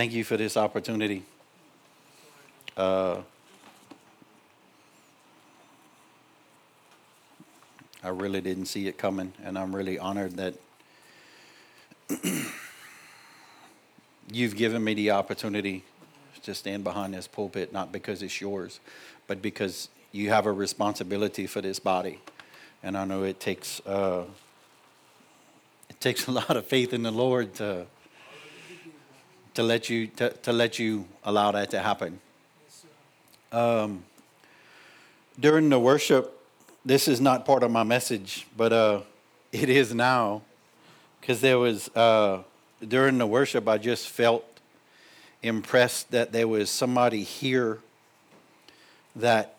Thank you for this opportunity. Uh, I really didn't see it coming, and I'm really honored that you've given me the opportunity to stand behind this pulpit, not because it's yours, but because you have a responsibility for this body. And I know it takes uh, it takes a lot of faith in the Lord to to let you to, to let you allow that to happen. Um, during the worship, this is not part of my message, but uh, it is now, because there was uh, during the worship, I just felt impressed that there was somebody here that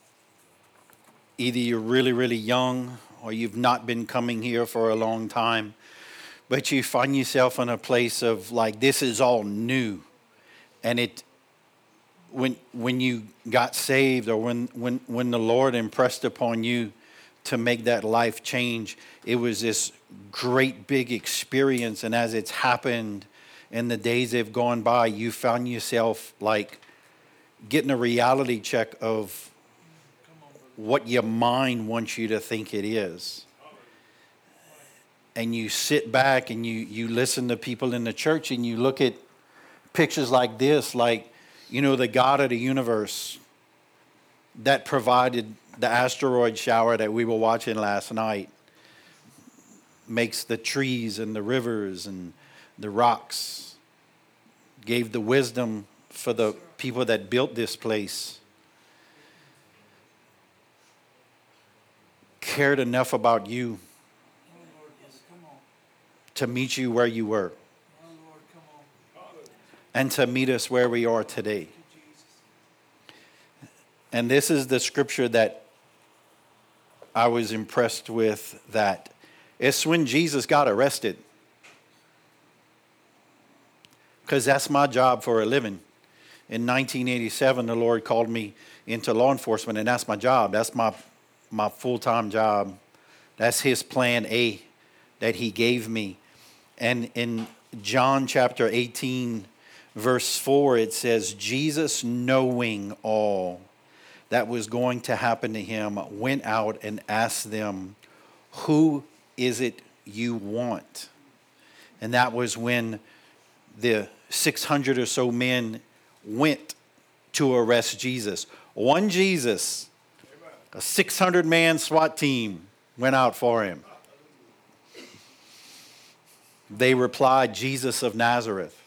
either you're really, really young or you've not been coming here for a long time, but you find yourself in a place of like, this is all new. And it, when, when you got saved or when, when, when the Lord impressed upon you to make that life change, it was this great big experience. And as it's happened in the days have gone by, you found yourself like getting a reality check of what your mind wants you to think it is. And you sit back and you, you listen to people in the church and you look at pictures like this, like, you know, the God of the universe that provided the asteroid shower that we were watching last night makes the trees and the rivers and the rocks, gave the wisdom for the people that built this place, cared enough about you to meet you where you were and to meet us where we are today. And this is the scripture that I was impressed with that it's when Jesus got arrested. Because that's my job for a living. In 1987, the Lord called me into law enforcement, and that's my job. That's my, my full time job. That's His plan A that He gave me. And in John chapter 18, verse 4, it says, Jesus knowing all that was going to happen to him went out and asked them, Who is it you want? And that was when the 600 or so men went to arrest Jesus. One Jesus, a 600 man SWAT team went out for him. They replied, Jesus of Nazareth.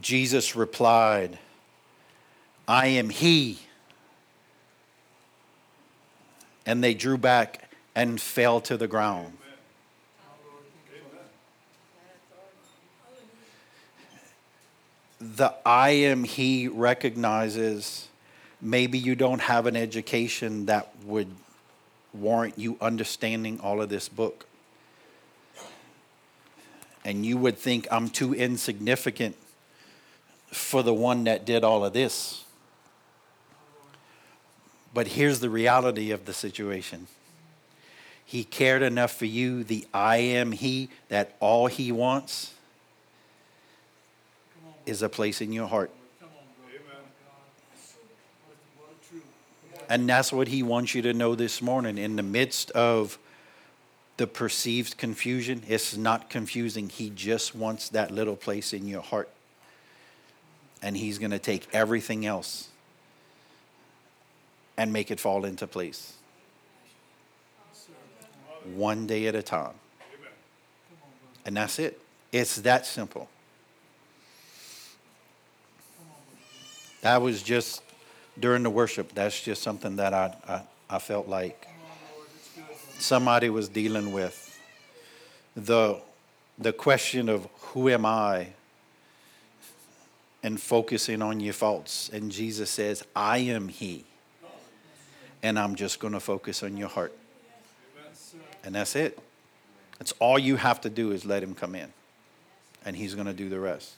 Jesus replied, I am he. And they drew back and fell to the ground. The I am he recognizes maybe you don't have an education that would warrant you understanding all of this book. And you would think I'm too insignificant for the one that did all of this. But here's the reality of the situation He cared enough for you, the I am He, that all He wants is a place in your heart. And that's what He wants you to know this morning. In the midst of the perceived confusion, it's not confusing. He just wants that little place in your heart. And He's going to take everything else and make it fall into place. One day at a time. And that's it. It's that simple. That was just during the worship. That's just something that I, I, I felt like somebody was dealing with. The, the question of who am I and focusing on your faults. And Jesus says, I am He and I'm just going to focus on your heart. And that's it. That's all you have to do is let him come in, and he's going to do the rest.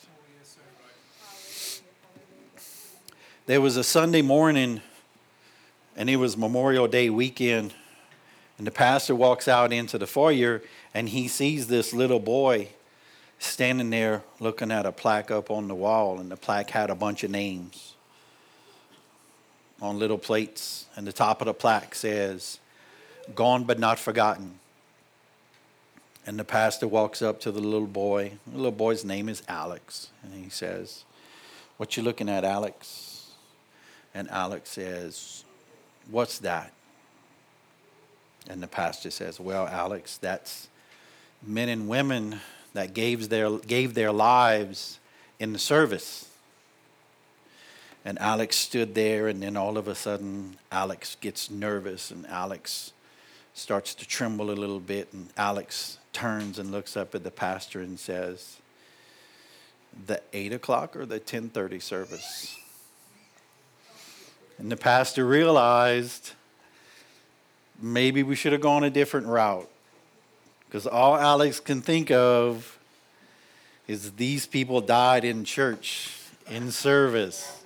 There was a Sunday morning, and it was Memorial Day weekend, and the pastor walks out into the foyer, and he sees this little boy standing there looking at a plaque up on the wall, and the plaque had a bunch of names on little plates. And the top of the plaque says, Gone but not forgotten. And the pastor walks up to the little boy. The little boy's name is Alex. And he says, What you looking at, Alex? And Alex says, What's that? And the pastor says, Well, Alex, that's men and women that gave their, gave their lives in the service. And Alex stood there, and then all of a sudden, Alex gets nervous, and Alex starts to tremble a little bit. And Alex turns and looks up at the pastor and says, "The eight o'clock or the ten thirty service?" And the pastor realized maybe we should have gone a different route. Because all Alex can think of is these people died in church, in service.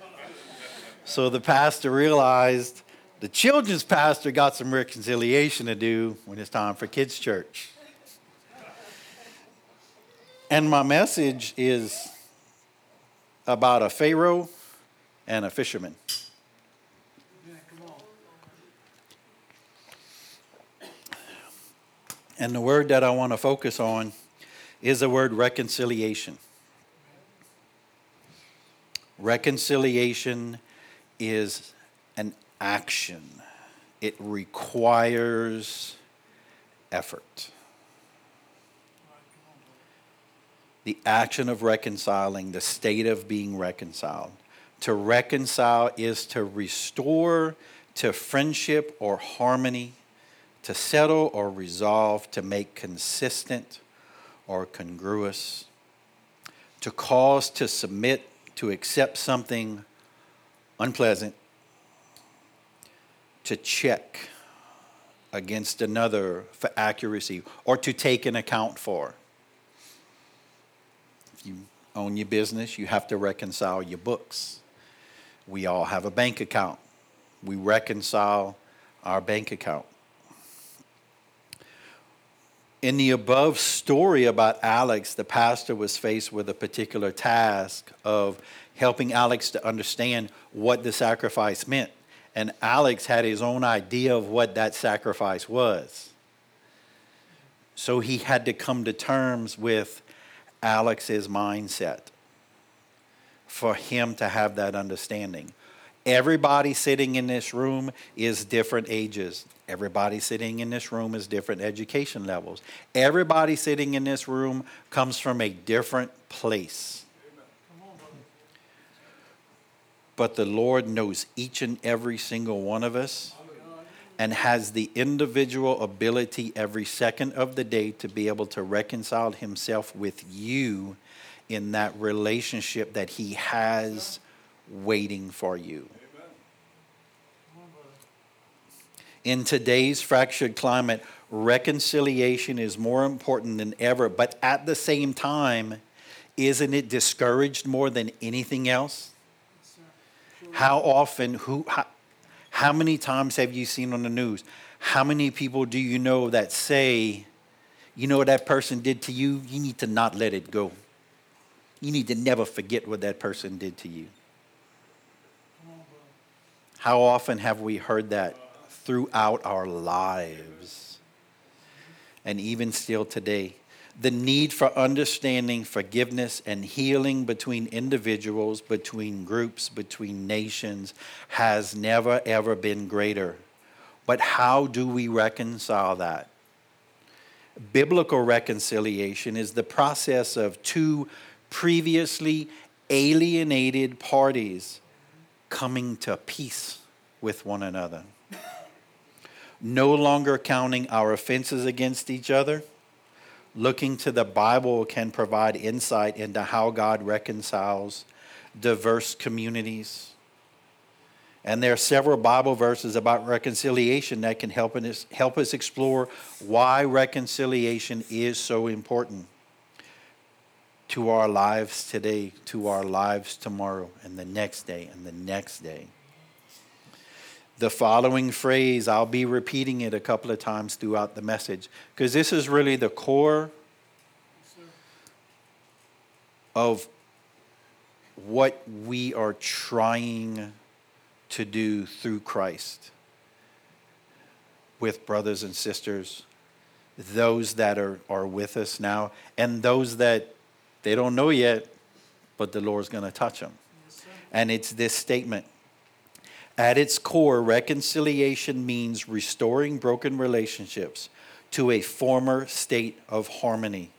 So the pastor realized the children's pastor got some reconciliation to do when it's time for kids' church. And my message is about a Pharaoh and a fisherman. And the word that I want to focus on is the word reconciliation. Reconciliation is an action, it requires effort. The action of reconciling, the state of being reconciled. To reconcile is to restore to friendship or harmony to settle or resolve, to make consistent or congruous, to cause to submit, to accept something unpleasant, to check against another for accuracy, or to take an account for. If you own your business, you have to reconcile your books. We all have a bank account. We reconcile our bank account in the above story about Alex, the pastor was faced with a particular task of helping Alex to understand what the sacrifice meant. And Alex had his own idea of what that sacrifice was. So he had to come to terms with Alex's mindset for him to have that understanding. Everybody sitting in this room is different ages. Everybody sitting in this room is different education levels. Everybody sitting in this room comes from a different place. But the Lord knows each and every single one of us and has the individual ability every second of the day to be able to reconcile himself with you in that relationship that he has waiting for you. In today's fractured climate, reconciliation is more important than ever, but at the same time, isn't it discouraged more than anything else? How often, who, how, how many times have you seen on the news? How many people do you know that say, you know what that person did to you? You need to not let it go. You need to never forget what that person did to you. How often have we heard that throughout our lives. And even still today, the need for understanding, forgiveness, and healing between individuals, between groups, between nations has never, ever been greater. But how do we reconcile that? Biblical reconciliation is the process of two previously alienated parties coming to peace with one another no longer counting our offenses against each other. Looking to the Bible can provide insight into how God reconciles diverse communities. And there are several Bible verses about reconciliation that can help us, help us explore why reconciliation is so important to our lives today, to our lives tomorrow, and the next day, and the next day the following phrase. I'll be repeating it a couple of times throughout the message because this is really the core of what we are trying to do through Christ with brothers and sisters, those that are, are with us now, and those that they don't know yet, but the Lord's going to touch them. Yes, and it's this statement. At its core, reconciliation means restoring broken relationships to a former state of harmony.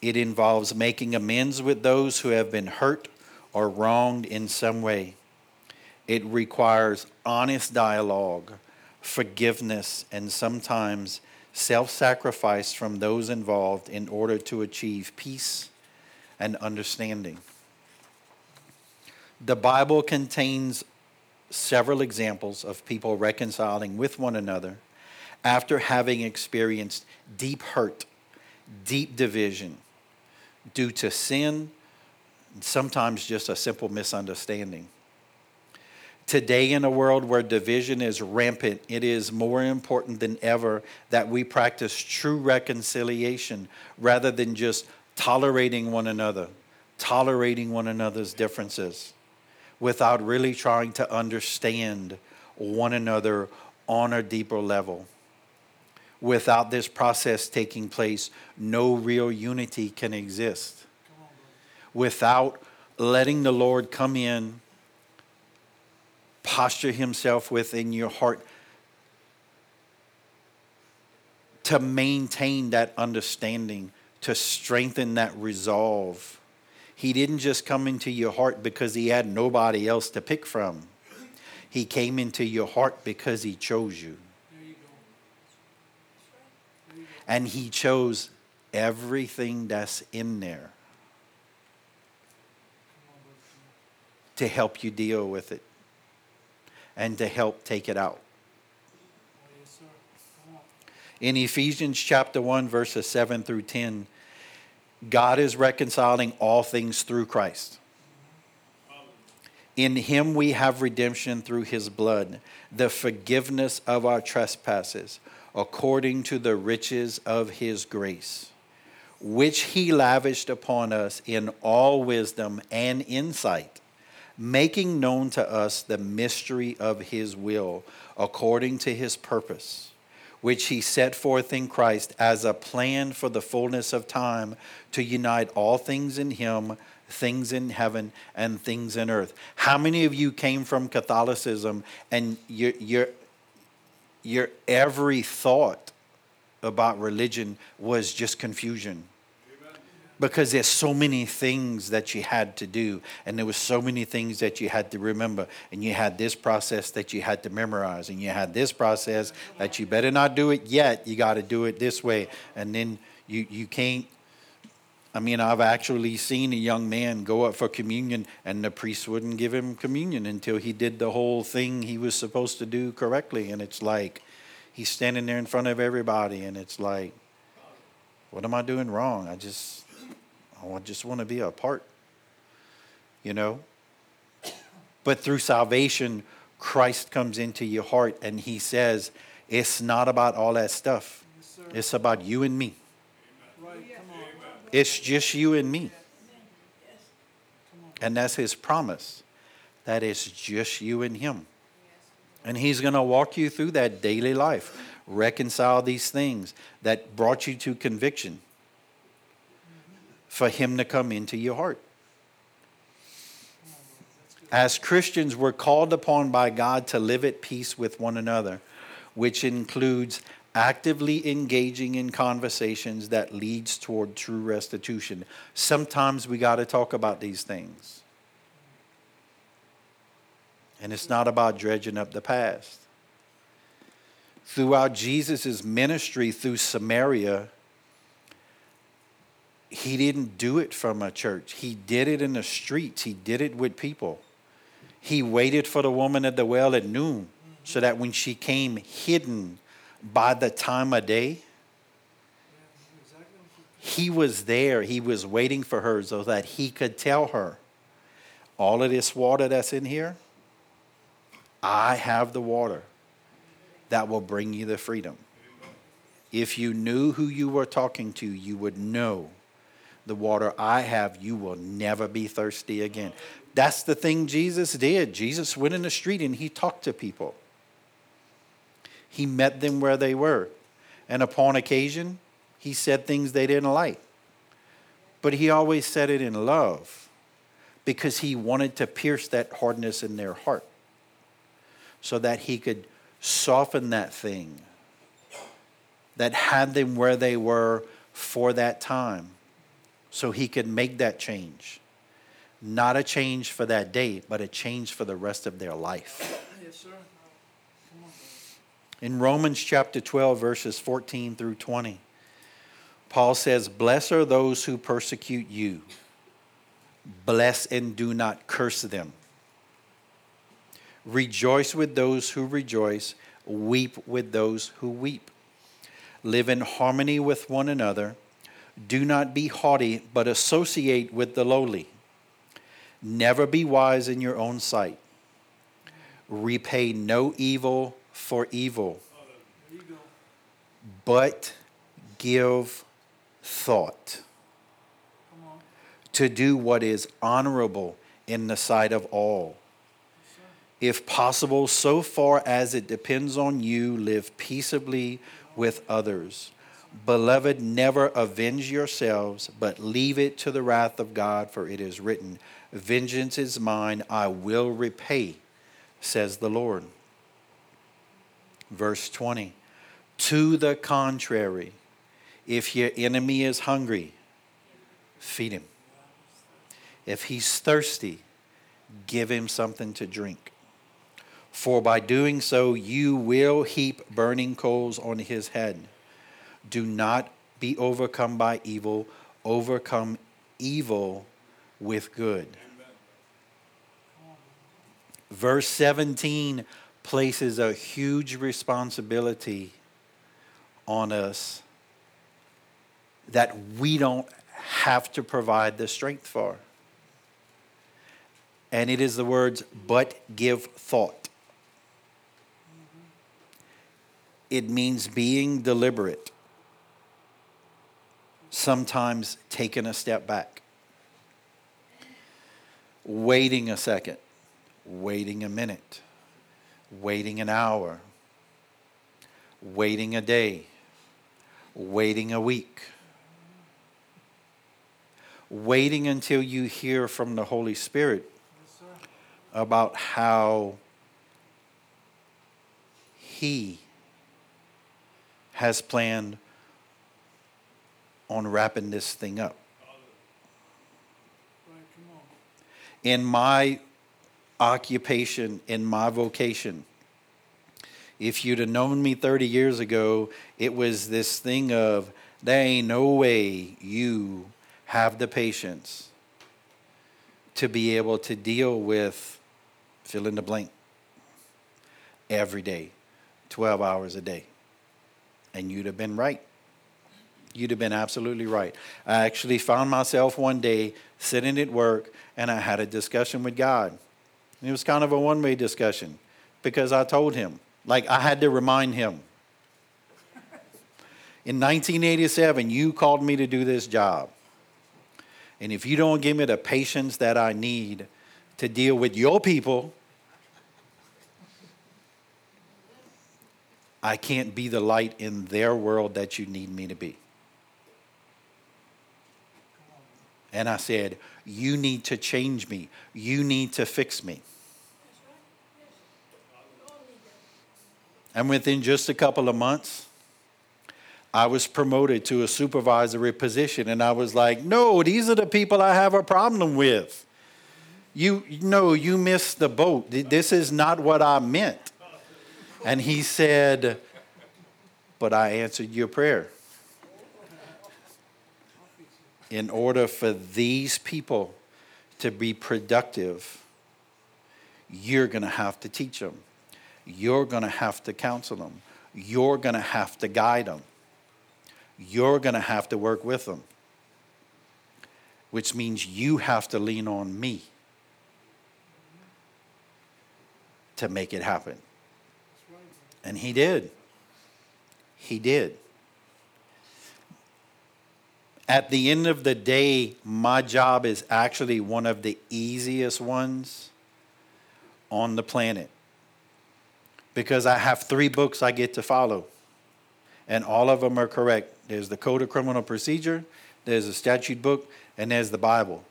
It involves making amends with those who have been hurt or wronged in some way. It requires honest dialogue, forgiveness, and sometimes self sacrifice from those involved in order to achieve peace and understanding. The Bible contains several examples of people reconciling with one another after having experienced deep hurt, deep division due to sin, sometimes just a simple misunderstanding. Today, in a world where division is rampant, it is more important than ever that we practice true reconciliation rather than just tolerating one another, tolerating one another's differences without really trying to understand one another on a deeper level. Without this process taking place, no real unity can exist. Without letting the Lord come in, posture himself within your heart to maintain that understanding, to strengthen that resolve he didn't just come into your heart because he had nobody else to pick from. He came into your heart because he chose you. And he chose everything that's in there to help you deal with it and to help take it out. In Ephesians chapter 1, verses 7 through 10, God is reconciling all things through Christ. In him we have redemption through his blood, the forgiveness of our trespasses, according to the riches of his grace, which he lavished upon us in all wisdom and insight, making known to us the mystery of his will, according to his purpose which he set forth in Christ as a plan for the fullness of time to unite all things in him, things in heaven and things in earth. How many of you came from Catholicism and your, your, your every thought about religion was just confusion? Because there's so many things that you had to do and there was so many things that you had to remember and you had this process that you had to memorize and you had this process that you better not do it yet you got to do it this way and then you you can't I mean, I've actually seen a young man go up for communion, and the priest wouldn't give him communion until he did the whole thing he was supposed to do correctly. And it's like he's standing there in front of everybody, and it's like, what am I doing wrong? I just I just want to be a part, you know? But through salvation, Christ comes into your heart and he says, It's not about all that stuff, yes, it's about you and me. Right, it's just you and me. And that's his promise. That is just you and him. And he's going to walk you through that daily life, reconcile these things that brought you to conviction for Him to come into your heart. As Christians, we're called upon by God to live at peace with one another, which includes actively engaging in conversations that leads toward true restitution. Sometimes we got to talk about these things. And it's not about dredging up the past. Throughout Jesus' ministry through Samaria, he didn't do it from a church. He did it in the streets. He did it with people. He waited for the woman at the well at noon so that when she came hidden by the time of day, he was there. He was waiting for her so that he could tell her all of this water that's in here, I have the water that will bring you the freedom. If you knew who you were talking to, you would know the water I have, you will never be thirsty again. That's the thing Jesus did. Jesus went in the street and he talked to people. He met them where they were. And upon occasion, he said things they didn't like. But he always said it in love because he wanted to pierce that hardness in their heart so that he could soften that thing that had them where they were for that time so he could make that change. Not a change for that day, but a change for the rest of their life. Yes, sir. In Romans chapter 12, verses 14 through 20, Paul says, Blessed are those who persecute you, bless and do not curse them. Rejoice with those who rejoice, weep with those who weep. Live in harmony with one another. Do not be haughty, but associate with the lowly. Never be wise in your own sight. Repay no evil for evil, but give thought to do what is honorable in the sight of all. If possible, so far as it depends on you, live peaceably with others. Beloved, never avenge yourselves, but leave it to the wrath of God, for it is written, Vengeance is mine, I will repay, says the Lord. Verse 20 To the contrary, if your enemy is hungry, feed him. If he's thirsty, give him something to drink. For by doing so, you will heap burning coals on his head. Do not be overcome by evil, overcome evil with good. Verse 17 places a huge responsibility on us that we don't have to provide the strength for. And it is the words, but give thought. It means being deliberate, sometimes taking a step back, waiting a second, waiting a minute, waiting an hour, waiting a day, waiting a week, waiting until you hear from the Holy Spirit about how He has planned on wrapping this thing up. In my occupation, in my vocation, if you'd have known me 30 years ago, it was this thing of there ain't no way you have the patience to be able to deal with fill in the blank every day, 12 hours a day. And you'd have been right. You'd have been absolutely right. I actually found myself one day sitting at work and I had a discussion with God. And it was kind of a one way discussion because I told him, like, I had to remind him. In 1987, you called me to do this job. And if you don't give me the patience that I need to deal with your people, I can't be the light in their world that you need me to be. And I said, You need to change me. You need to fix me. And within just a couple of months, I was promoted to a supervisory position. And I was like, No, these are the people I have a problem with. You know, you missed the boat. This is not what I meant. And he said, But I answered your prayer. In order for these people to be productive, you're going to have to teach them. You're going to have to counsel them. You're going to have to guide them. You're going to have to work with them, which means you have to lean on me to make it happen. And he did. He did. At the end of the day, my job is actually one of the easiest ones on the planet because I have three books I get to follow, and all of them are correct. There's the Code of Criminal Procedure, there's a statute book, and there's the Bible.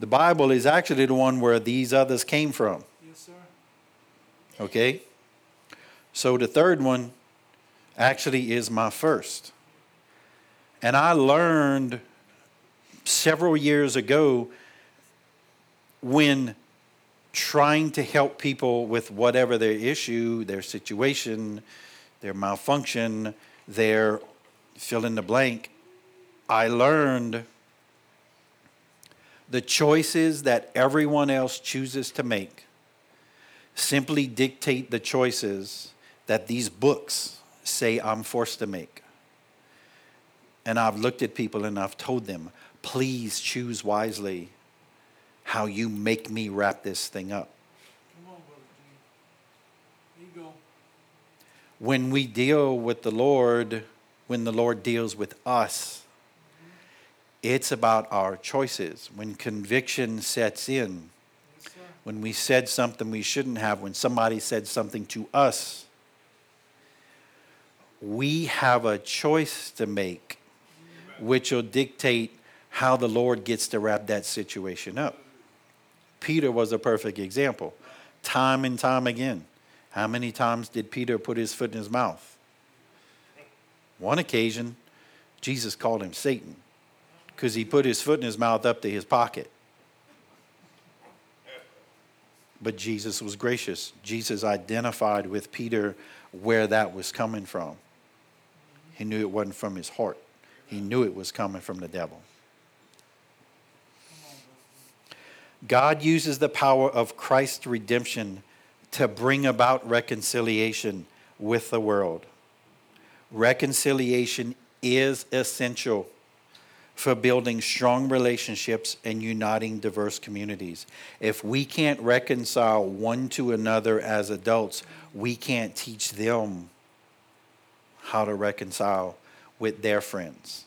The Bible is actually the one where these others came from. Yes, sir. Okay? So the third one actually is my first. And I learned several years ago when trying to help people with whatever their issue, their situation, their malfunction, their fill in the blank, I learned the choices that everyone else chooses to make simply dictate the choices that these books say I'm forced to make. And I've looked at people and I've told them, please choose wisely how you make me wrap this thing up. Come on, Brother G. You go. When we deal with the Lord, when the Lord deals with us, it's about our choices. When conviction sets in, Yes, when we said something we shouldn't have, when somebody said something to us, we have a choice to make, which will dictate how the Lord gets to wrap that situation up. Peter was a perfect example. Time and time again. How many times did Peter put his foot in his mouth? One occasion, Jesus called him Satan because he put his foot in his mouth up to his pocket. But Jesus was gracious. Jesus identified with Peter where that was coming from. He knew it wasn't from his heart, he knew it was coming from the devil. God uses the power of Christ's redemption to bring about reconciliation with the world. Reconciliation is essential for building strong relationships and uniting diverse communities. If we can't reconcile one to another as adults, we can't teach them how to reconcile with their friends.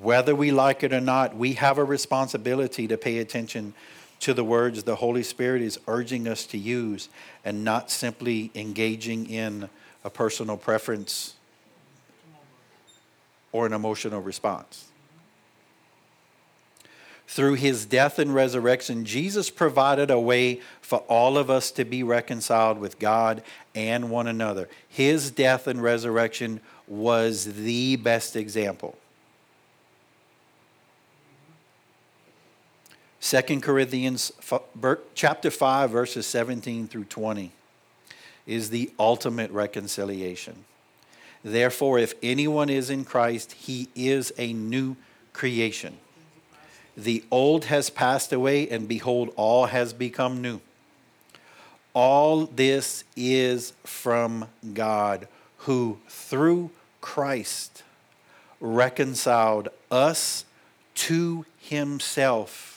Whether we like it or not, we have a responsibility to pay attention to the words the Holy Spirit is urging us to use and not simply engaging in a personal preference or an emotional response. Through his death and resurrection, Jesus provided a way for all of us to be reconciled with God and one another. His death and resurrection was the best example. 2 Corinthians chapter 5 verses 17 through 20 is the ultimate reconciliation. Therefore if anyone is in Christ, he is a new creation. The old has passed away and behold all has become new. All this is from God who through Christ reconciled us to himself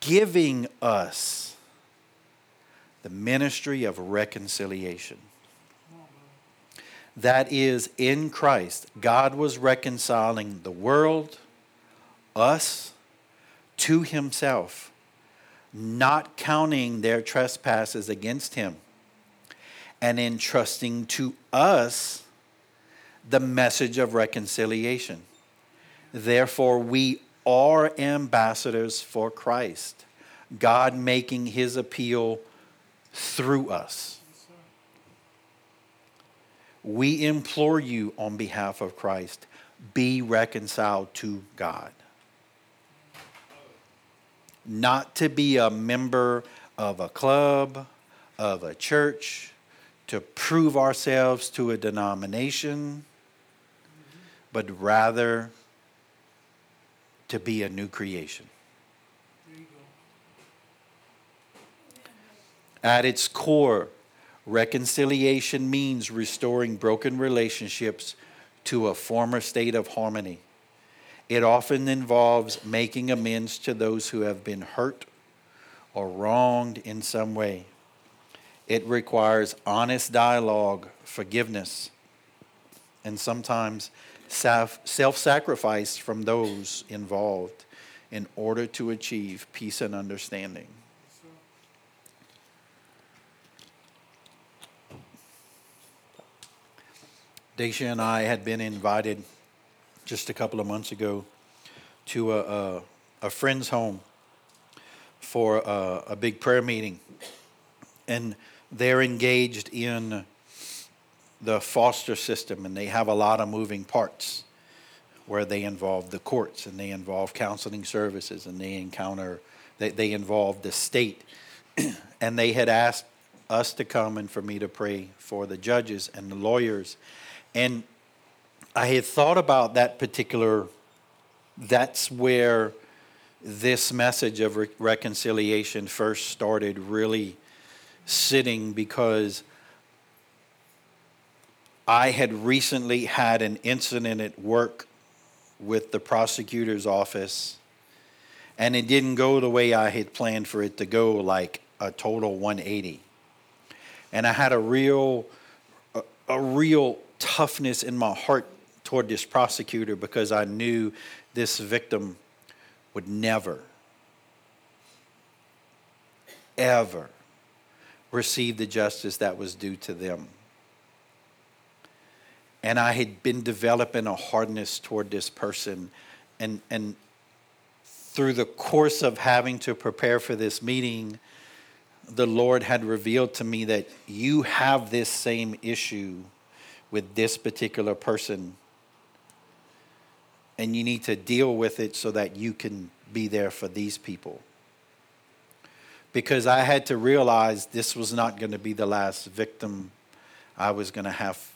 giving us the ministry of reconciliation. That is, in Christ, God was reconciling the world, us, to Himself, not counting their trespasses against Him, and entrusting to us the message of reconciliation. Therefore, we are ambassadors for Christ, God making his appeal through us. We implore you on behalf of Christ be reconciled to God. Not to be a member of a club, of a church, to prove ourselves to a denomination, but rather to be a new creation. At its core, reconciliation means restoring broken relationships to a former state of harmony. It often involves making amends to those who have been hurt or wronged in some way. It requires honest dialogue, forgiveness, and sometimes self sacrifice from those involved in order to achieve peace and understanding. Dacia and I had been invited just a couple of months ago to a, a, a friend's home for a, a big prayer meeting. And they're engaged in the foster system, and they have a lot of moving parts where they involve the courts and they involve counseling services and they encounter they, they involve the state and they had asked us to come and for me to pray for the judges and the lawyers and I had thought about that particular, that's where this message of re- reconciliation first started really sitting because I had recently had an incident at work with the prosecutor's office, and it didn't go the way I had planned for it to go, like a total 180. And I had a real, a, a real toughness in my heart toward this prosecutor because I knew this victim would never, ever receive the justice that was due to them. And I had been developing a hardness toward this person. And, and through the course of having to prepare for this meeting, the Lord had revealed to me that you have this same issue with this particular person. And you need to deal with it so that you can be there for these people. Because I had to realize this was not going to be the last victim I was going to have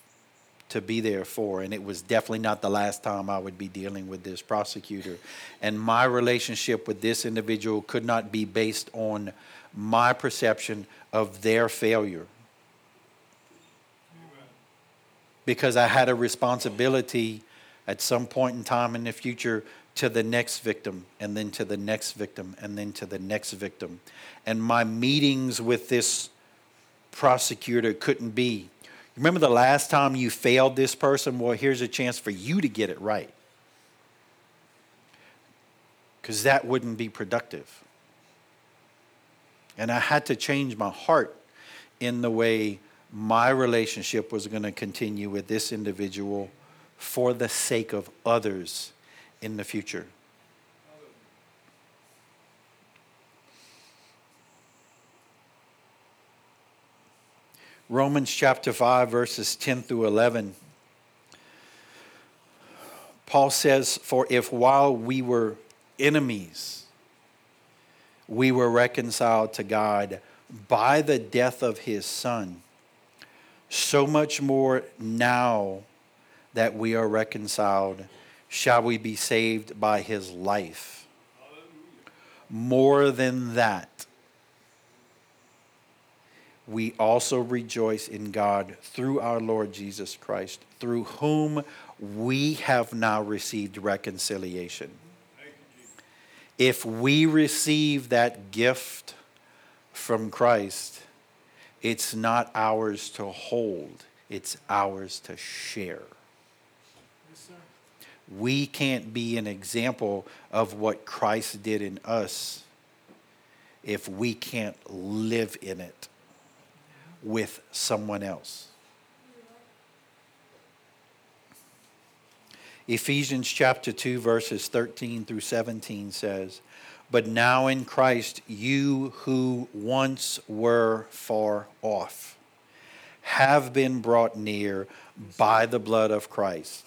to be there for. And it was definitely not the last time I would be dealing with this prosecutor. And my relationship with this individual could not be based on my perception of their failure because I had a responsibility at some point in time in the future to the next victim, and then to the next victim, and then to the next victim. And my meetings with this prosecutor couldn't be. Remember the last time you failed this person? Well, here's a chance for you to get it right. Because that wouldn't be productive. And I had to change my heart in the way my relationship was going to continue with this individual for the sake of others in the future. Romans chapter 5, verses 10 through 11. Paul says, For if while we were enemies, we were reconciled to God by the death of his Son so much more now that we are reconciled shall we be saved by his life. More than that, we also rejoice in God through our Lord Jesus Christ, through whom we have now received reconciliation. If we receive that gift from Christ, it's not ours to hold, it's ours to share. We can't be an example of what Christ did in us if we can't live in it with someone else. Ephesians chapter 2, verses 13 through 17 says, but now in Christ, you who once were far off have been brought near by the blood of Christ.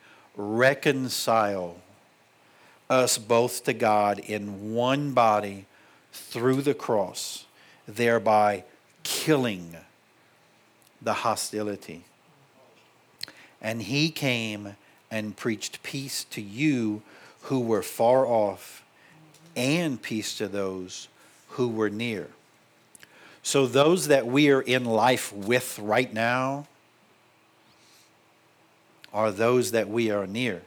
reconcile us both to God in one body through the cross, thereby killing the hostility. And he came and preached peace to you who were far off and peace to those who were near. So, those that we are in life with right now are those that we are near.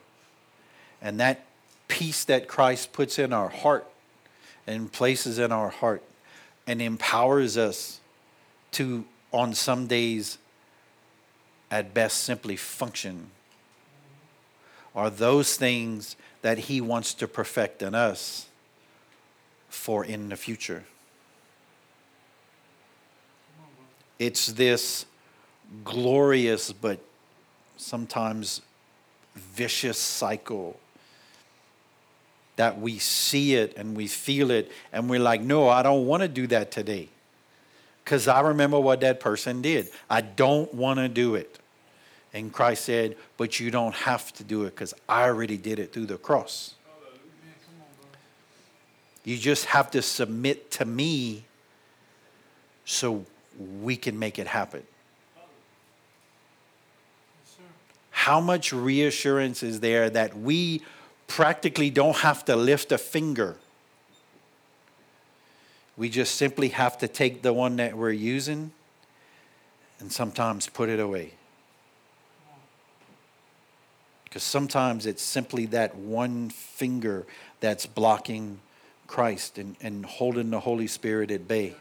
And that peace that Christ puts in our heart and places in our heart and empowers us to, on some days, at best, simply function are those things that He wants to perfect in us for in the future. It's this glorious but sometimes vicious cycle that we see it and we feel it and we're like, no, I don't want to do that today. Because I remember what that person did. I don't want to do it. And Christ said, but you don't have to do it because I already did it through the cross. You just have to submit to me so we can make it happen. How much reassurance is there that we practically don't have to lift a finger? We just simply have to take the one that we're using and sometimes put it away. Because sometimes it's simply that one finger that's blocking Christ and, and holding the Holy Spirit at bay.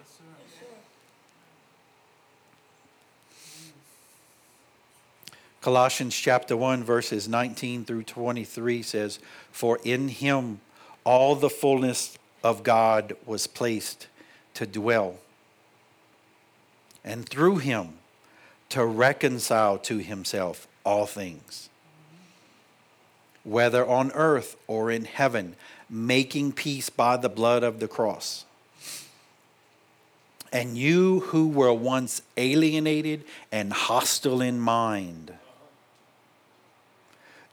Colossians chapter 1, verses 19 through 23 says, For in him all the fullness of God was placed to dwell, and through him to reconcile to himself all things whether on earth or in heaven, making peace by the blood of the cross. And you who were once alienated and hostile in mind,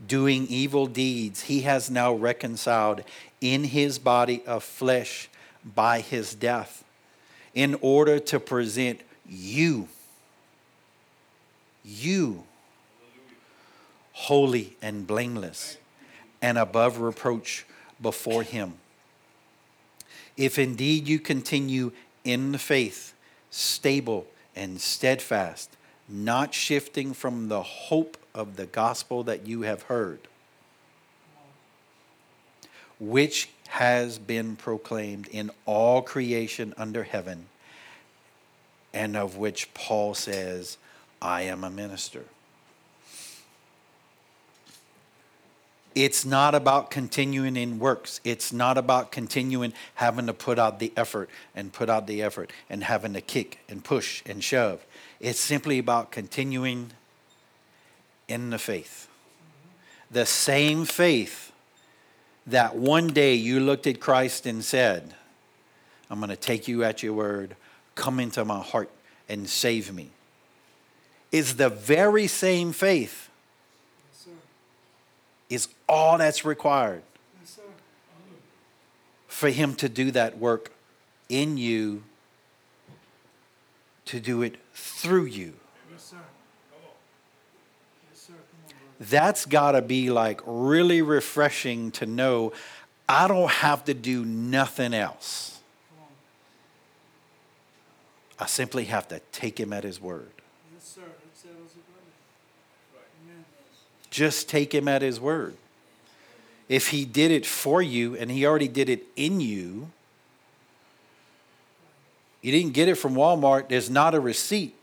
doing evil deeds, he has now reconciled in his body of flesh by his death, in order to present you, you, holy and blameless and above reproach before him. If indeed you continue in the faith, stable and steadfast, not shifting from the hope of the gospel that you have heard, which has been proclaimed in all creation under heaven, and of which Paul says, I am a minister. It's not about continuing in works. It's not about continuing having to put out the effort and put out the effort and having to kick and push and shove. It's simply about continuing in the faith. The same faith that one day you looked at Christ and said, I'm going to take you at your word, come into my heart and save me, is the very same faith is all that's required yes, for Him to do that work in you, to do it through you. Yes, sir. Yes, sir. On, that's got to be like really refreshing to know I don't have to do nothing else. I simply have to take him at his word. Just take him at his word. If he did it for you and he already did it in you, you didn't get it from Walmart, there's not a receipt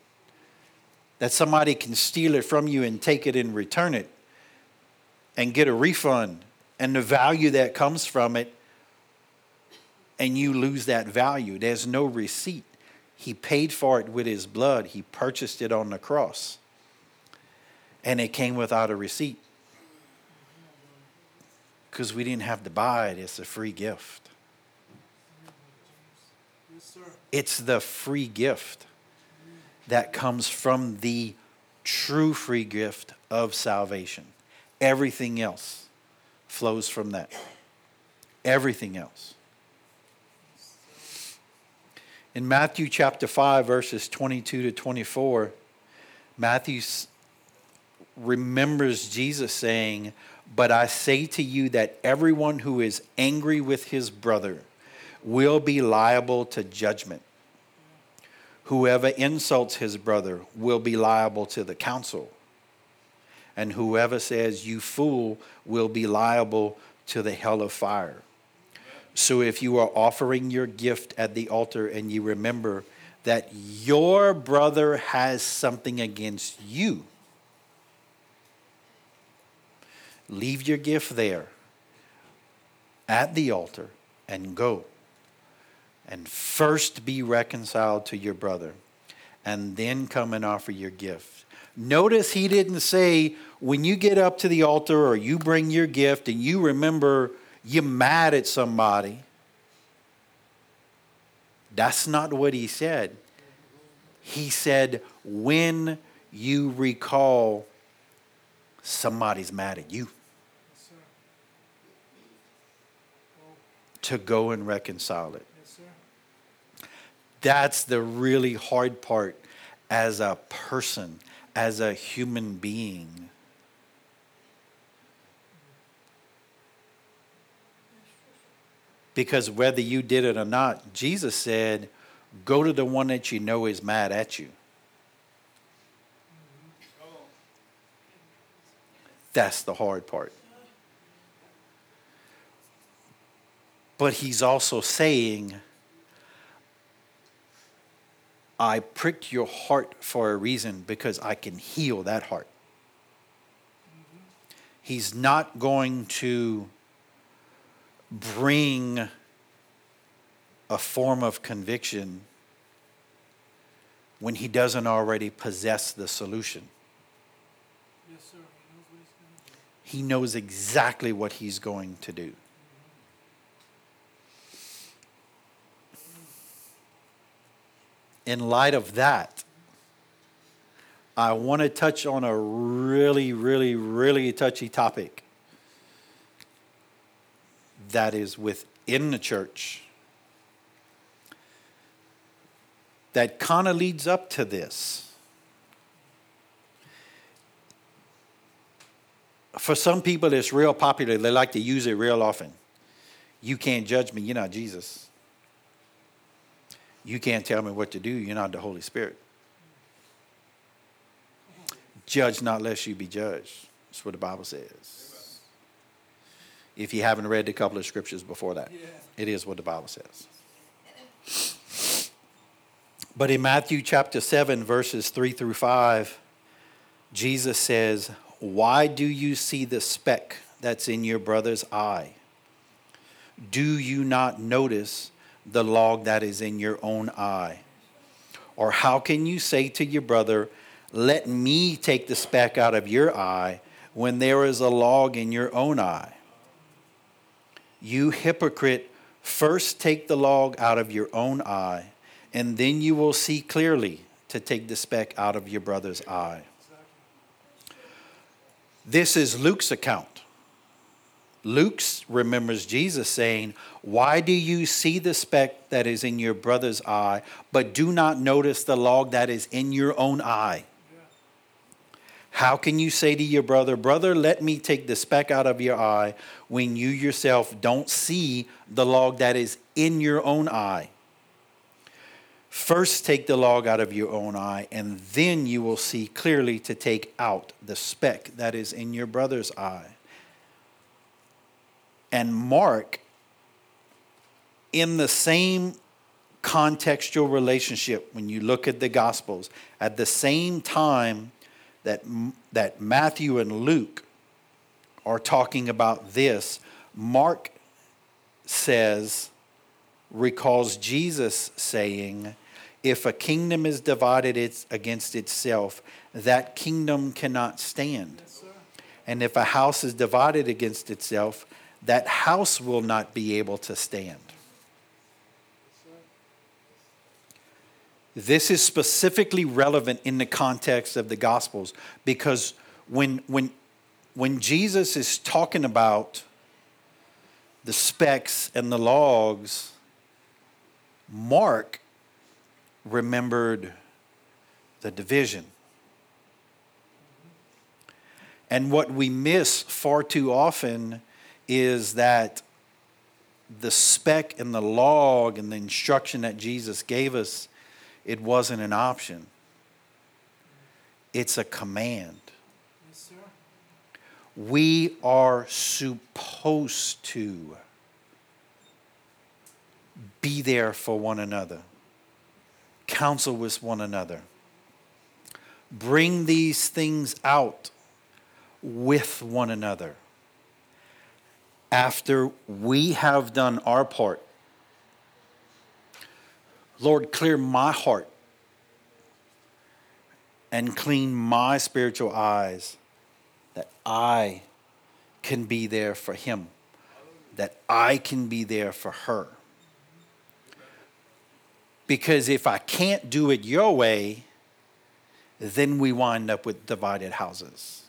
that somebody can steal it from you and take it and return it and get a refund and the value that comes from it and you lose that value. There's no receipt. He paid for it with his blood, he purchased it on the cross and it came without a receipt because we didn't have to buy it. It's a free gift. Yes, it's the free gift that comes from the true free gift of salvation. Everything else flows from that. Everything else. In Matthew chapter 5, verses 22 to 24, Matthew remembers Jesus saying, But I say to you that everyone who is angry with his brother will be liable to judgment. Whoever insults his brother will be liable to the council. And whoever says, You fool, will be liable to the hell of fire. So if you are offering your gift at the altar and you remember that your brother has something against you, leave your gift there at the altar and go. And first be reconciled to your brother, and then come and offer your gift. Notice he didn't say, when you get up to the altar or you bring your gift and you remember you're mad at somebody. That's not what he said. He said, when you recall somebody's mad at you, to go and reconcile it. That's the really hard part as a person, as a human being. Because whether you did it or not, Jesus said, go to the one that you know is mad at you. That's the hard part. But he's also saying, I pricked your heart for a reason because I can heal that heart. He's not going to bring a form of conviction when he doesn't already possess the solution. Yes, sir. He knows what he's gonna do. He knows exactly what he's going to do. In light of that, I want to touch on a really, really, really touchy topic that is within the church that kind of leads up to this. For some people, it's real popular. They like to use it real often. You can't judge me. You're not Jesus. You can't tell me what to do. You're not the Holy Spirit. Judge not lest you be judged. That's what the Bible says. If you haven't read a couple of scriptures before that, it is what the Bible says. But in Matthew chapter 7, verses 3 through 5, Jesus says, Why do you see the speck that's in your brother's eye? Do you not notice the log that is in your own eye? Or how can you say to your brother, Let me take the speck out of your eye, when there is a log in your own eye? You hypocrite, first take the log out of your own eye, and then you will see clearly to take the speck out of your brother's eye. This is Luke's account. Luke remembers Jesus saying, Why do you see the speck that is in your brother's eye, but do not notice the log that is in your own eye? How can you say to your brother, Brother, let me take the speck out of your eye, when you yourself don't see the log that is in your own eye? First, take the log out of your own eye, and then you will see clearly to take out the speck that is in your brother's eye. And Mark, in the same contextual relationship, when you look at the Gospels, at the same time that, that Matthew and Luke are talking about this, Mark says, recalls Jesus saying, If a kingdom is divided it's against itself, that kingdom cannot stand. Yes. And if a house is divided against itself, that house will not be able to stand. This is specifically relevant in the context of the Gospels because when, when, when Jesus is talking about the specks and the logs, Mark remembered the division. And what we miss far too often is that the speck and the log and the instruction that Jesus gave us, it wasn't an option. It's a command. Yes, sir. We are supposed to be there for one another, counsel with one another, bring these things out with one another. After we have done our part, Lord, clear my heart and clean my spiritual eyes that I can be there for him, that I can be there for her. Because if I can't do it your way, then we wind up with divided houses.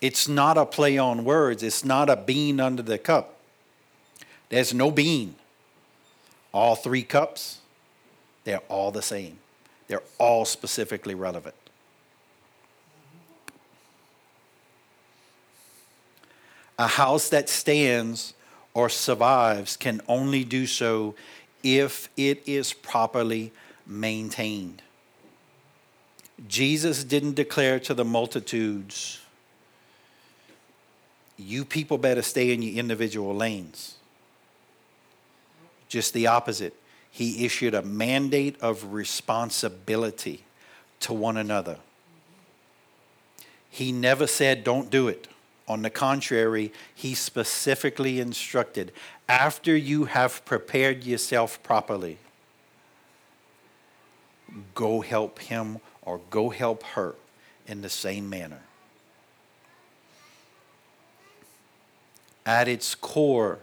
It's not a play on words, it's not a bean under the cup. There's no bean. All three cups, they're all the same, they're all specifically relevant. A house that stands or survives can only do so if it is properly maintained. Jesus didn't declare to the multitudes, you people better stay in your individual lanes. Just the opposite. He issued a mandate of responsibility to one another. He never said, don't do it. On the contrary, he specifically instructed after you have prepared yourself properly, go help him or go help her in the same manner. At its core,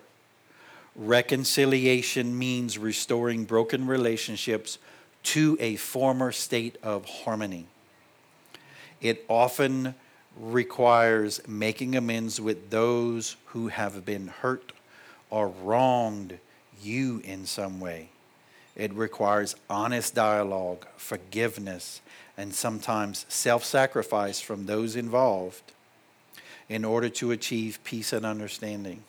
reconciliation means restoring broken relationships to a former state of harmony. It often requires making amends with those who have been hurt or wronged you in some way. It requires honest dialogue, forgiveness, and sometimes self sacrifice from those involved in order to achieve peace and understanding.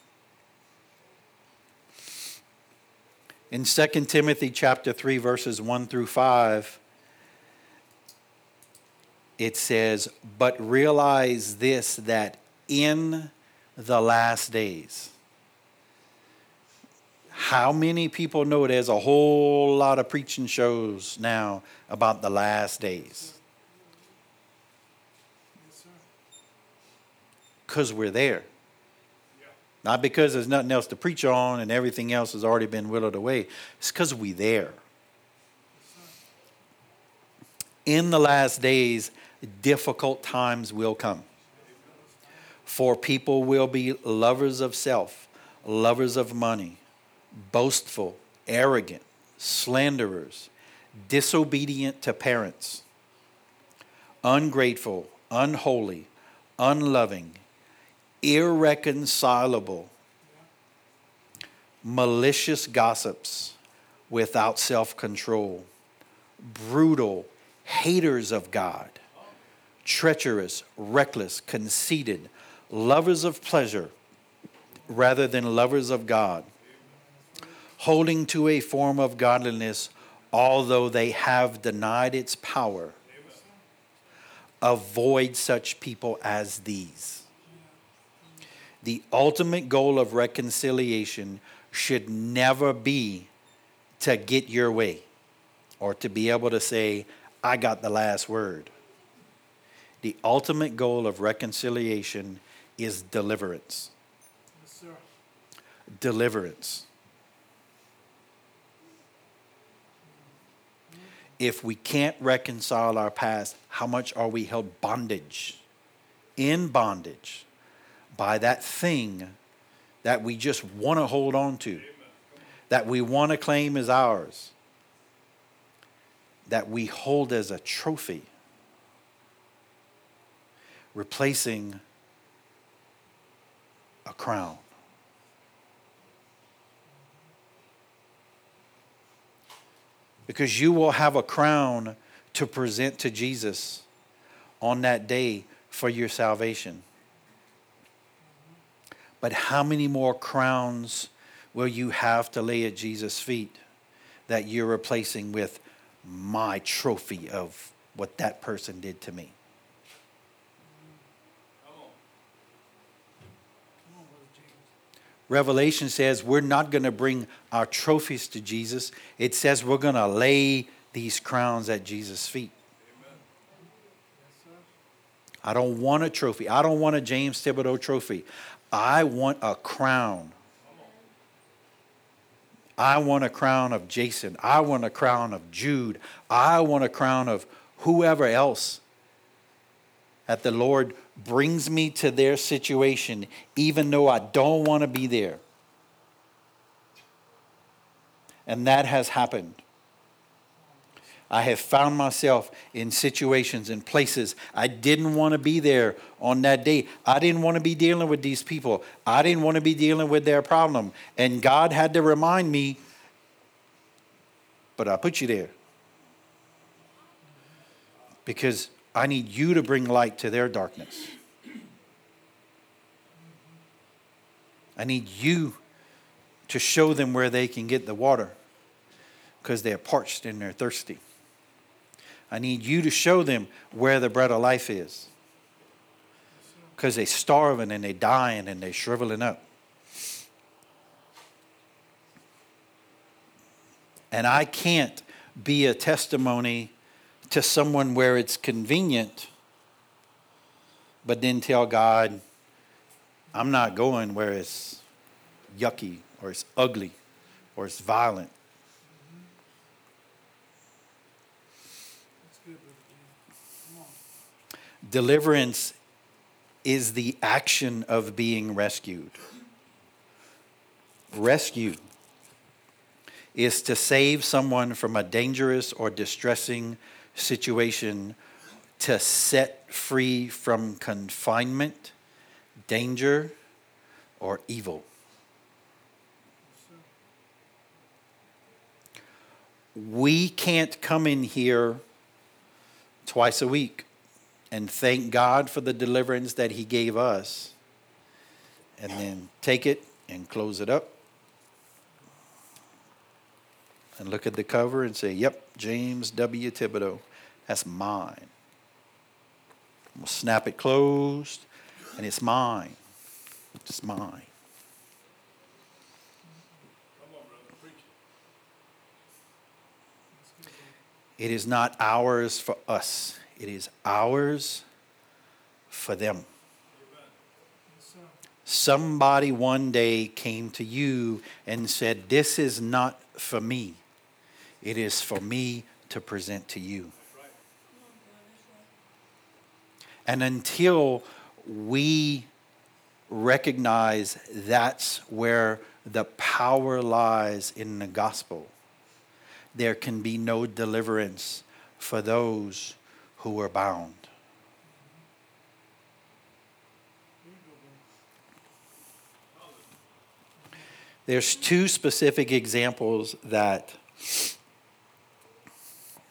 In 2 Timothy chapter 3 verses 1 through 5 it says but realize this that in the last days how many people know there's a whole lot of preaching shows now about the last days? Yes, sir. Because we're there. Not because there's nothing else to preach on and everything else has already been whittled away. It's because we're there. In the last days, difficult times will come. For people will be lovers of self, lovers of money, boastful, arrogant, slanderers, disobedient to parents, ungrateful, unholy, unloving, irreconcilable, malicious gossips without self control, brutal, haters of God, treacherous, reckless, conceited, lovers of pleasure rather than lovers of God, holding to a form of godliness although they have denied its power. Avoid such people as these. The ultimate goal of reconciliation should never be to get your way or to be able to say, I got the last word. The ultimate goal of reconciliation is deliverance. Yes, sir. Deliverance. If we can't reconcile our past, how much are we held bondage? In bondage by that thing that we just want to hold on to, that we want to claim as ours, that we hold as a trophy, replacing a crown. Because you will have a crown to present to Jesus on that day for your salvation. But how many more crowns will you have to lay at Jesus' feet that you're replacing with my trophy of what that person did to me? Come on, Brother James. Revelation says we're not going to bring our trophies to Jesus. It says we're going to lay these crowns at Jesus' feet. I don't want a trophy. I don't want a James Thibodeaux trophy. I want a crown. I want a crown of Jason. I want a crown of Jude. I want a crown of whoever else that the Lord brings me to their situation, even though I don't want to be there. And that has happened. I have found myself in situations and places I didn't want to be there on that day. I didn't want to be dealing with these people. I didn't want to be dealing with their problem. And God had to remind me, but I put you there. Because I need you to bring light to their darkness. I need you to show them where they can get the water because they're parched and they're thirsty. I need you to show them where the bread of life is. Because they're starving and they're dying and they're shriveling up. And I can't be a testimony to someone where it's convenient, but then tell God, I'm not going where it's yucky or it's ugly or it's violent. That's good, Brother James. Come on. Deliverance is the action of being rescued. Rescued is to save someone from a dangerous or distressing situation, to set free from confinement, danger, or evil. We can't come in here twice a week and thank God for the deliverance that He gave us, and then take it and close it up and look at the cover and say, Yep, James W. Thibodeaux, that's mine. We'll snap it closed, and it's mine. It's mine. It is not ours for us, it is ours for them. Somebody one day came to you and said, This is not for me, it is for me to present to you. And until we recognize that's where the power lies in the gospel, there can be no deliverance for those who were bound. There's two specific examples that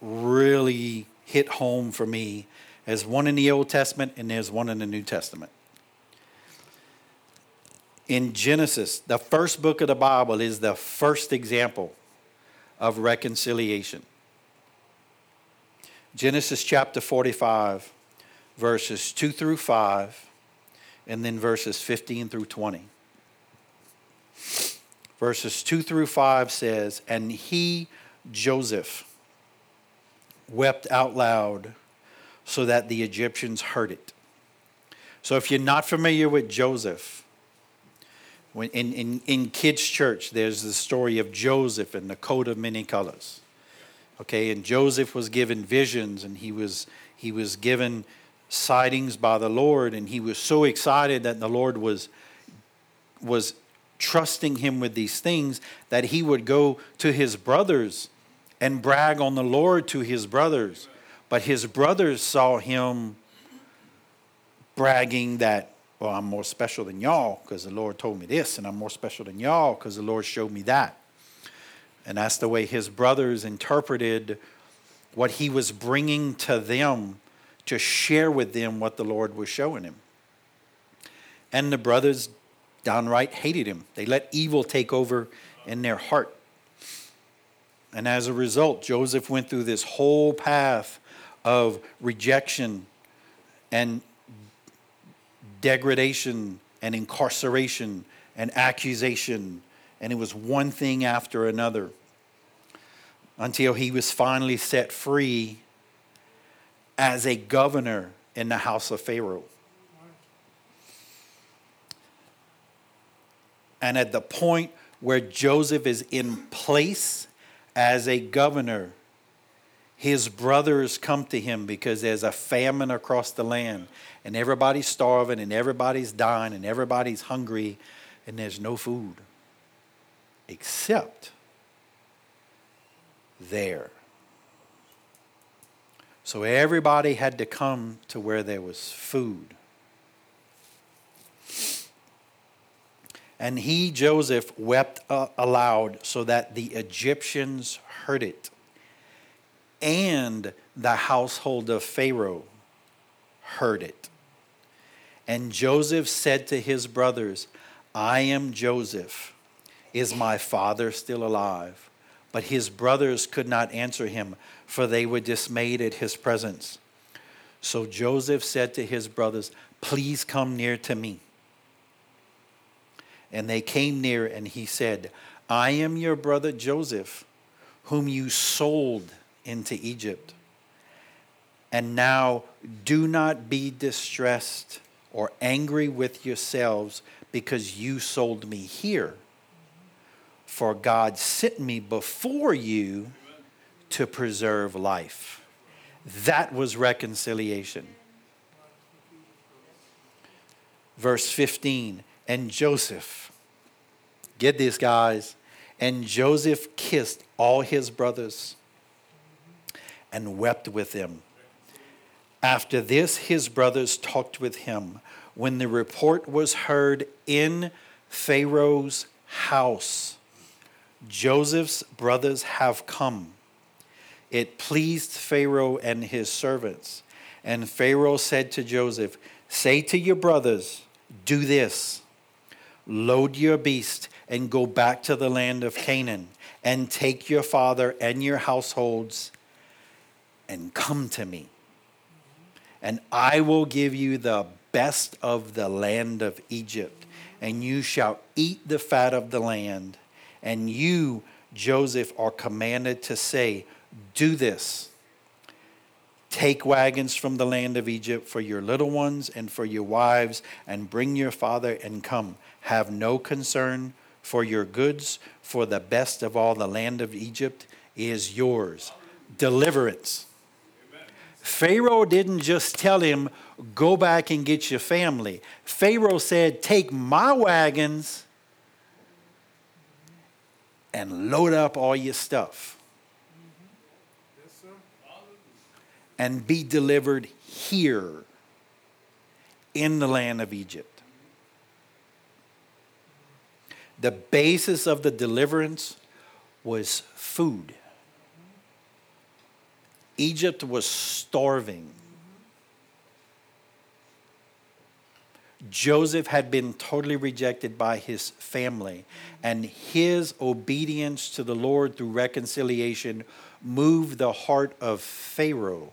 really hit home for me. There's one in the Old Testament and there's one in the New Testament. In Genesis, the first book of the Bible is the first example of reconciliation. Genesis chapter 45, verses 2 through 5, and then verses 15 through 20 verses 2 through 5 says, And he, Joseph, wept out loud so that the Egyptians heard it. So if you're not familiar with Joseph, when in, in, in kids' church, there's the story of Joseph and the coat of many colors. Okay, and Joseph was given visions and he was he was given sightings by the Lord, and he was so excited that the Lord was was trusting him with these things that he would go to his brothers and brag on the Lord to his brothers. But his brothers saw him bragging that, well, I'm more special than y'all because the Lord told me this, and I'm more special than y'all because the Lord showed me that. And that's the way his brothers interpreted what he was bringing to them to share with them what the Lord was showing him. And the brothers downright hated him. They let evil take over in their heart. And as a result, Joseph went through this whole path of rejection and degradation and incarceration and accusation. And it was one thing after another until he was finally set free as a governor in the house of Pharaoh. And at the point where Joseph is in place as a governor, his brothers come to him because there's a famine across the land and everybody's starving and everybody's dying and everybody's hungry and there's no food except there. So everybody had to come to where there was food. And he, Joseph, wept uh, aloud so that the Egyptians heard it. And the household of Pharaoh heard it. And Joseph said to his brothers, I am Joseph. Is my father still alive? But his brothers could not answer him, for they were dismayed at his presence. So Joseph said to his brothers, Please come near to me. And they came near, and he said, I am your brother Joseph, whom you sold into Egypt. And now do not be distressed or angry with yourselves because you sold me here. For God sent me before you to preserve life. That was reconciliation. Verse 15 And Joseph, get this, guys, and Joseph kissed all his brothers and wept with them. After this, his brothers talked with him. When the report was heard in Pharaoh's house, Joseph's brothers have come. It pleased Pharaoh and his servants. And Pharaoh said to Joseph, Say to your brothers, do this load your beast and go back to the land of Canaan, and take your father and your households and come to me. And I will give you the best of the land of Egypt, and you shall eat the fat of the land. And you, Joseph, are commanded to say, Do this. Take wagons from the land of Egypt for your little ones and for your wives, and bring your father and come. Have no concern for your goods, for the best of all the land of Egypt is yours. Deliverance. Pharaoh didn't just tell him, go back and get your family. Pharaoh said, take my wagons and load up all your stuff and be delivered here in the land of Egypt. The basis of the deliverance was food. Egypt was starving. Joseph had been totally rejected by his family, and his obedience to the Lord through reconciliation moved the heart of Pharaoh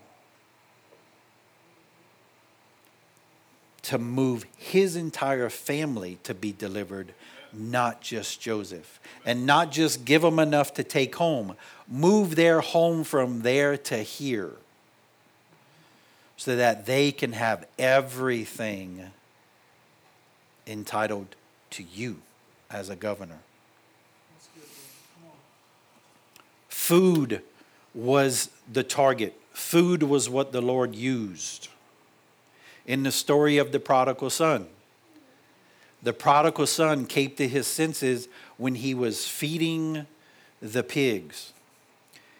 to move his entire family to be delivered, not just Joseph. And not just give them enough to take home, move their home from there to here so that they can have everything entitled to you as a governor. Food was the target, food was what the Lord used in the story of the prodigal son. The prodigal son came to his senses when he was feeding the pigs.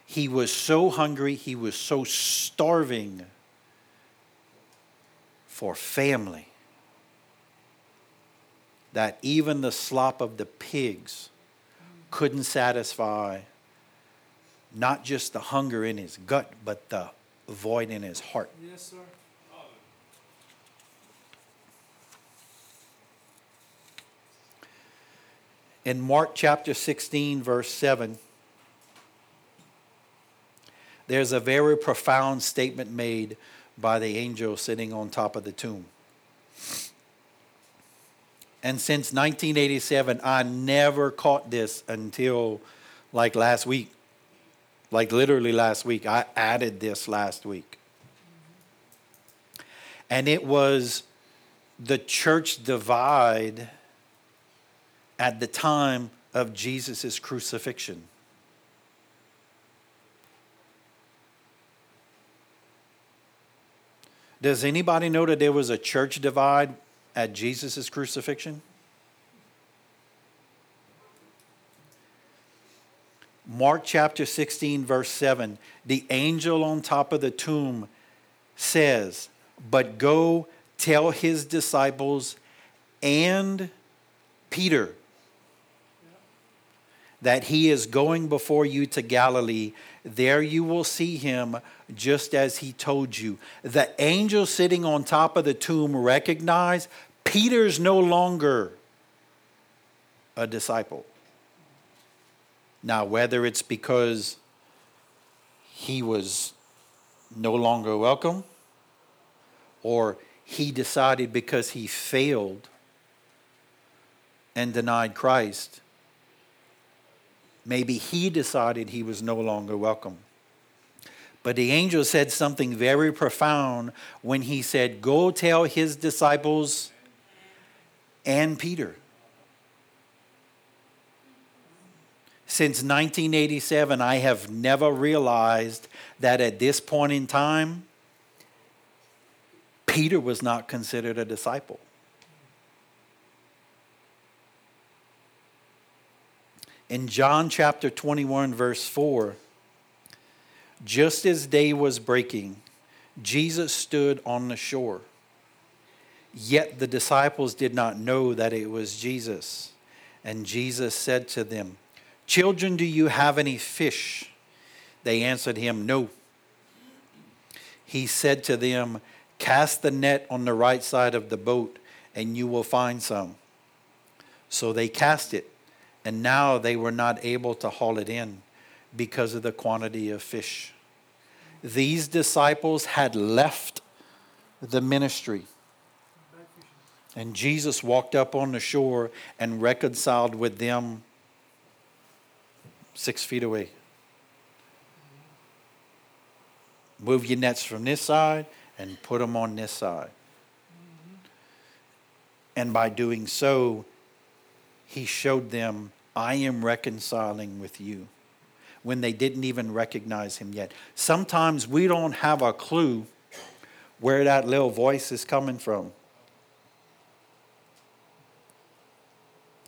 He was so hungry, he was so starving for family that even the slop of the pigs couldn't satisfy not just the hunger in his gut, but the void in his heart. Yes, sir. In Mark chapter 16, verse 7, there's a very profound statement made by the angel sitting on top of the tomb. And since 1987, I never caught this until like last week. Like literally last week. I added this last week. And it was the church divide at the time of Jesus' crucifixion. Does anybody know that there was a church divide at Jesus' crucifixion? Mark chapter 16, verse 7, the angel on top of the tomb says, But go tell his disciples and Peter that he is going before you to Galilee. There you will see him just as he told you. The angel sitting on top of the tomb recognized Peter's no longer a disciple. Now, whether it's because he was no longer welcome or he decided because he failed and denied Christ, maybe he decided he was no longer welcome. But the angel said something very profound when he said, Go tell his disciples and Peter. Since 1987, I have never realized that at this point in time, Peter was not considered a disciple. In John chapter 21, verse 4, just as day was breaking, Jesus stood on the shore. Yet the disciples did not know that it was Jesus. And Jesus said to them, Children, do you have any fish? They answered him, No. He said to them, Cast the net on the right side of the boat, and you will find some. So they cast it, and now they were not able to haul it in because of the quantity of fish. These disciples had left the ministry. And Jesus walked up on the shore and reconciled with them six feet away. Move your nets from this side and put them on this side. And by doing so, he showed them, I am reconciling with you when they didn't even recognize him yet. Sometimes we don't have a clue where that little voice is coming from.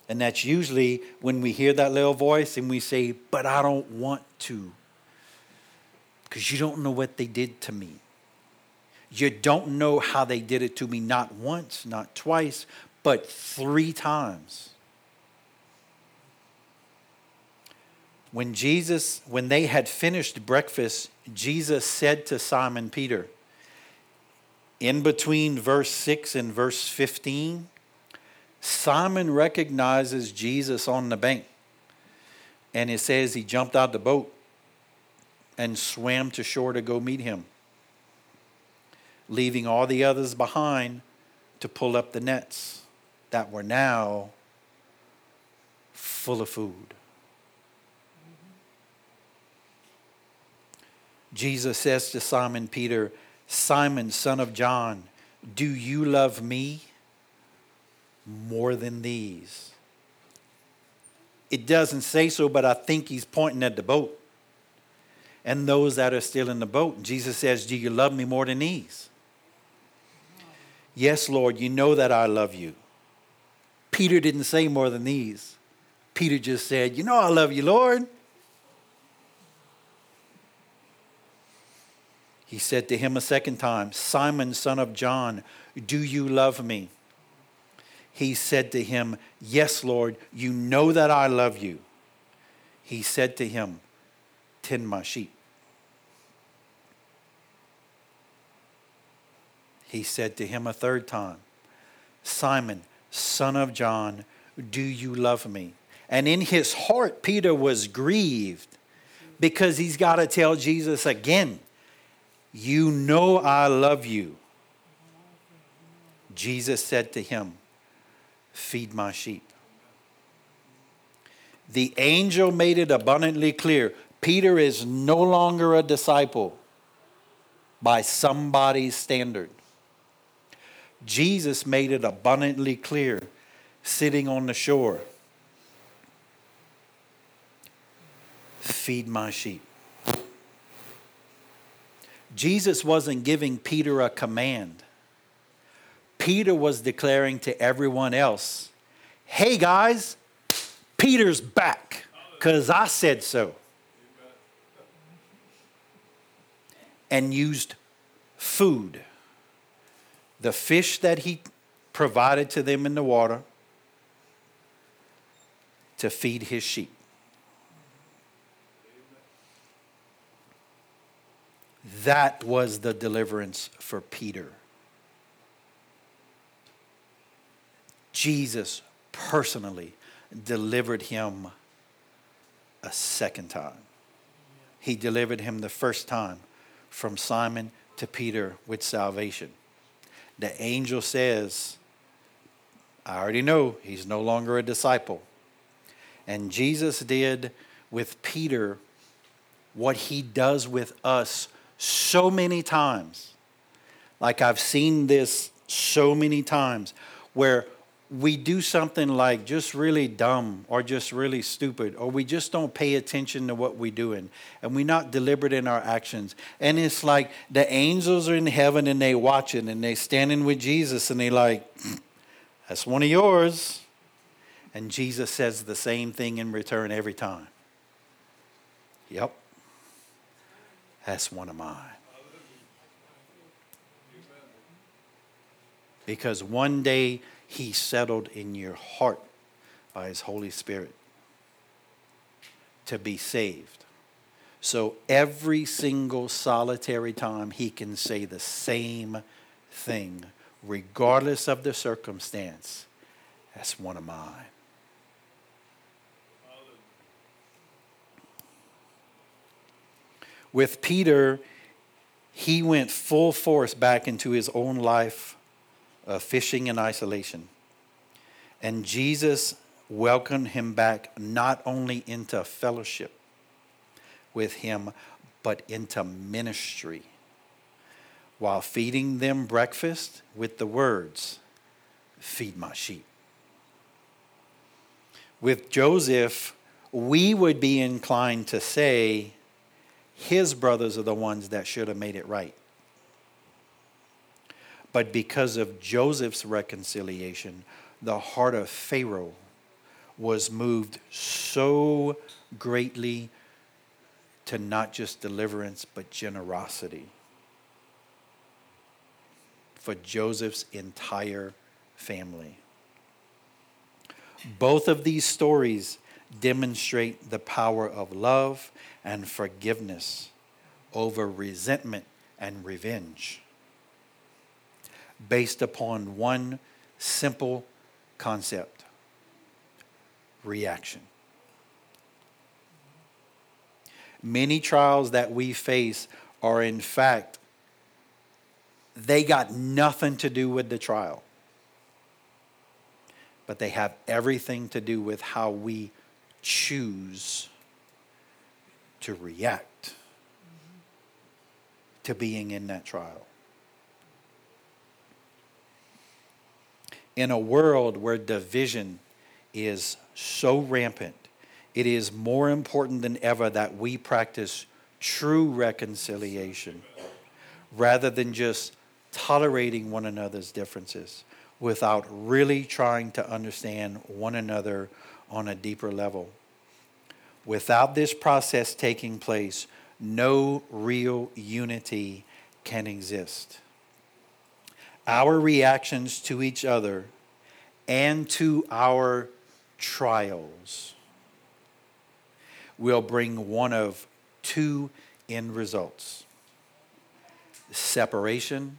And that's usually when we hear that little voice and we say, But I don't want to. Because you don't know what they did to me. You don't know how they did it to me, not once, not twice, but three times. When Jesus, when they had finished breakfast, Jesus said to Simon Peter, in between verse 6 and verse 15, Simon recognizes Jesus on the bank. And it says he jumped out the boat and swam to shore to go meet him leaving all the others behind to pull up the nets that were now full of food. Jesus says to Simon Peter, Simon, son of John, do you love me more than these? It doesn't say so, but I think he's pointing at the boat and those that are still in the boat. Jesus says, Do you love me more than these? Yes, Lord, you know that I love you. Peter didn't say more than these. Peter just said, You know I love you, Lord. He said to him a second time, Simon, son of John, do you love me? He said to him, Yes, Lord, you know that I love you. He said to him, Tend my sheep. he said to him a third time, Simon, son of John, do you love me? And in his heart, Peter was grieved because he's got to tell Jesus again, You know I love you. Jesus said to him, Feed my sheep. The angel made it abundantly clear Peter is no longer a disciple by somebody's standard. Jesus made it abundantly clear sitting on the shore Feed my sheep. Jesus wasn't giving Peter a command. Peter was declaring to everyone else, hey guys, Peter's back because I said so. And used food, the fish that he provided to them in the water, to feed his sheep. That was the deliverance for Peter. Jesus personally delivered him a second time. He delivered him the first time from Simon to Peter with salvation. The angel says, I already know he's no longer a disciple. And Jesus did with Peter what he does with us so many times. Like I've seen this so many times where we do something like just really dumb or just really stupid or we just don't pay attention to what we're doing and we're not deliberate in our actions. And it's like the angels are in heaven and they watching and they're standing with jesus and they're like that's one of yours. And jesus says the same thing in return every time. Yep that's one of mine because one day he settled in your heart by His Holy Spirit to be saved. So every single solitary time he can say the same thing, regardless of the circumstance. That's one of mine. With Peter, he went full force back into his own life of fishing in isolation. And Jesus welcomed him back not only into fellowship with him, but into ministry while feeding them breakfast with the words, Feed my sheep. With Joseph, we would be inclined to say his brothers are the ones that should have made it right. But because of Joseph's reconciliation, the heart of Pharaoh was moved so greatly to not just deliverance, but generosity for Joseph's entire family. Both of these stories demonstrate the power of love and forgiveness over resentment and revenge based upon one simple concept reaction. Many trials that we face are, in fact, they got nothing to do with the trial, but they have everything to do with how we choose to react to being in that trial. in a world where division is so rampant, it is more important than ever that we practice true reconciliation rather than just tolerating one another's differences without really trying to understand one another on a deeper level. Without this process taking place, no real unity can exist our reactions to each other and to our trials will bring one of two end results separation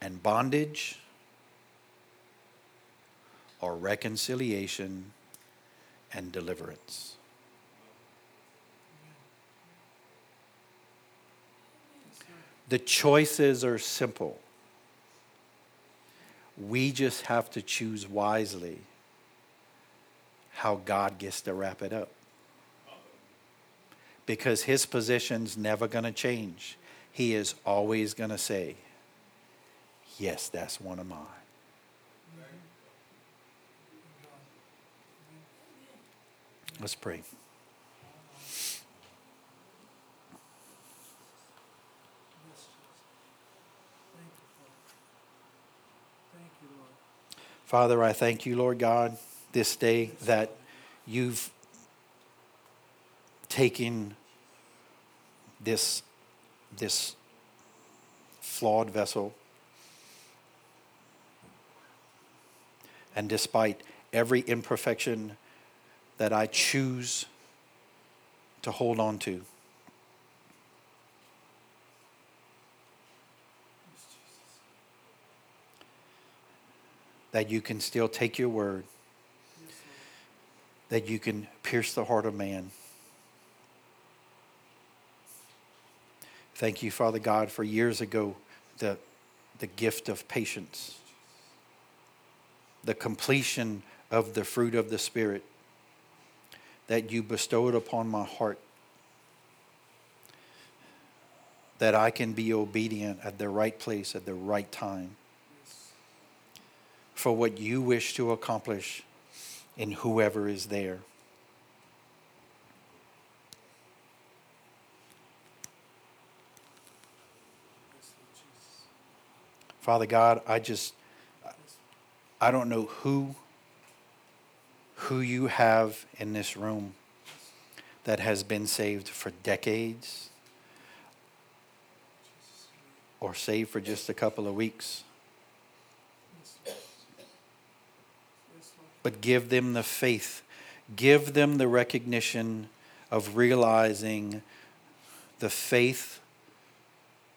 and bondage, or reconciliation and deliverance. The choices are simple. We just have to choose wisely how God gets to wrap it up. Because his position's never going to change. He is always going to say, Yes, that's one of mine. Let's pray. Yes, Jesus. Thank you, Father. Thank you, Lord. Father, I thank you, Lord God, this day that you've taken this, this flawed vessel. And despite every imperfection that I choose to hold on to, Yes, Jesus. That you can still take your word, that you can pierce the heart of man. Thank you, Father God, for years ago, the, the gift of patience, the completion of the fruit of the Spirit that you bestowed upon my heart, that I can be obedient at the right place at the right time. For what you wish to accomplish in whoever is there. Father God, I just I don't know who who you have in this room that has been saved for decades or saved for just a couple of weeks, Yes, Lord. Yes, Lord. But give them the faith, give them the recognition of realizing the faith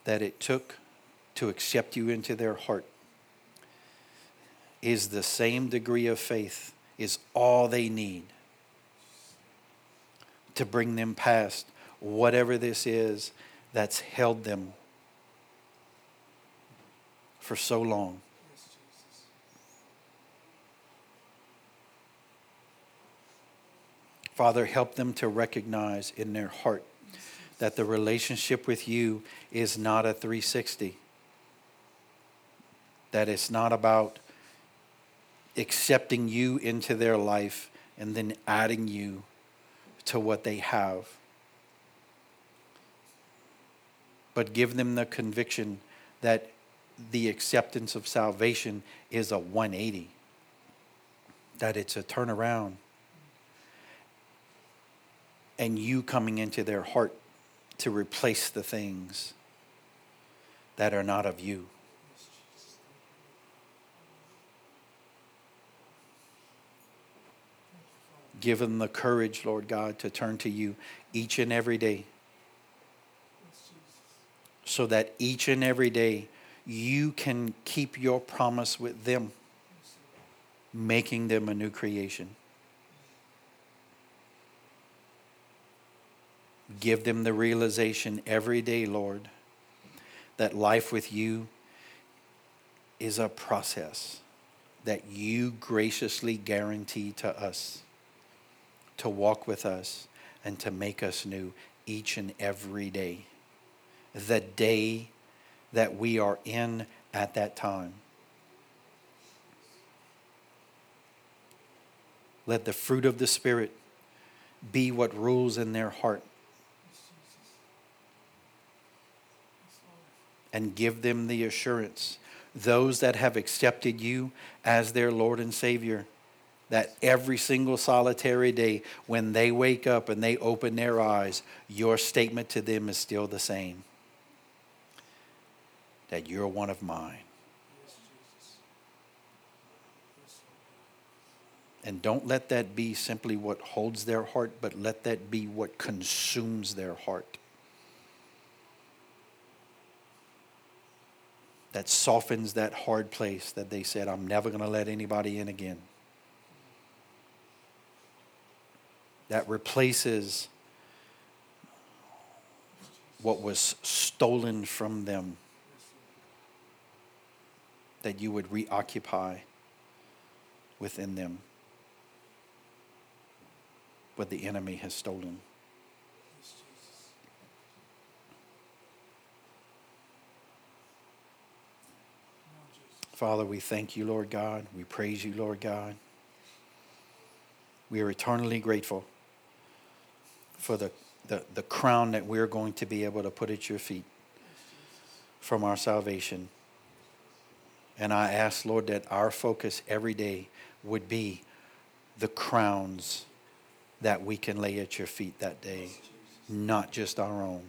that it took to accept you into their heart is the same degree of faith is all they need to bring them past whatever this is that's held them for so long. Yes, Jesus. Father, help them to recognize in their heart that the relationship with you is not a 360. That it's not about accepting you into their life and then adding you to what they have. But give them the conviction that the acceptance of salvation is a 180, that it's a turnaround and you coming into their heart to replace the things that are not of you. Give them the courage, Lord God, to turn to you each and every day so that each and every day you can keep your promise with them, making them a new creation. Give them the realization every day, Lord, that life with you is a process that you graciously guarantee to us to walk with us and to make us new each and every day. The day that we are in at that time. Let the fruit of the Spirit be what rules in their heart Yes, Jesus. Yes, Lord. And give them the assurance, those that have accepted you as their Lord and Savior, that every single solitary day when they wake up and they open their eyes, your statement to them is still the same that you're one of mine. And don't let that be simply what holds their heart, but let that be what consumes their heart. That softens that hard place that they said, I'm never going to let anybody in again. that replaces what was stolen from them, that you would reoccupy within them what the enemy has stolen. Yes, Jesus. Come on, Jesus. Father, we thank you, Lord God. We praise you, Lord God. We are eternally grateful for the, the, the crown that we're going to be able to put at your feet from our salvation. And I ask, Lord, that our focus every day would be the crowns that we can lay at your feet that day, not just our own.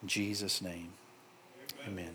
In Jesus' name, amen.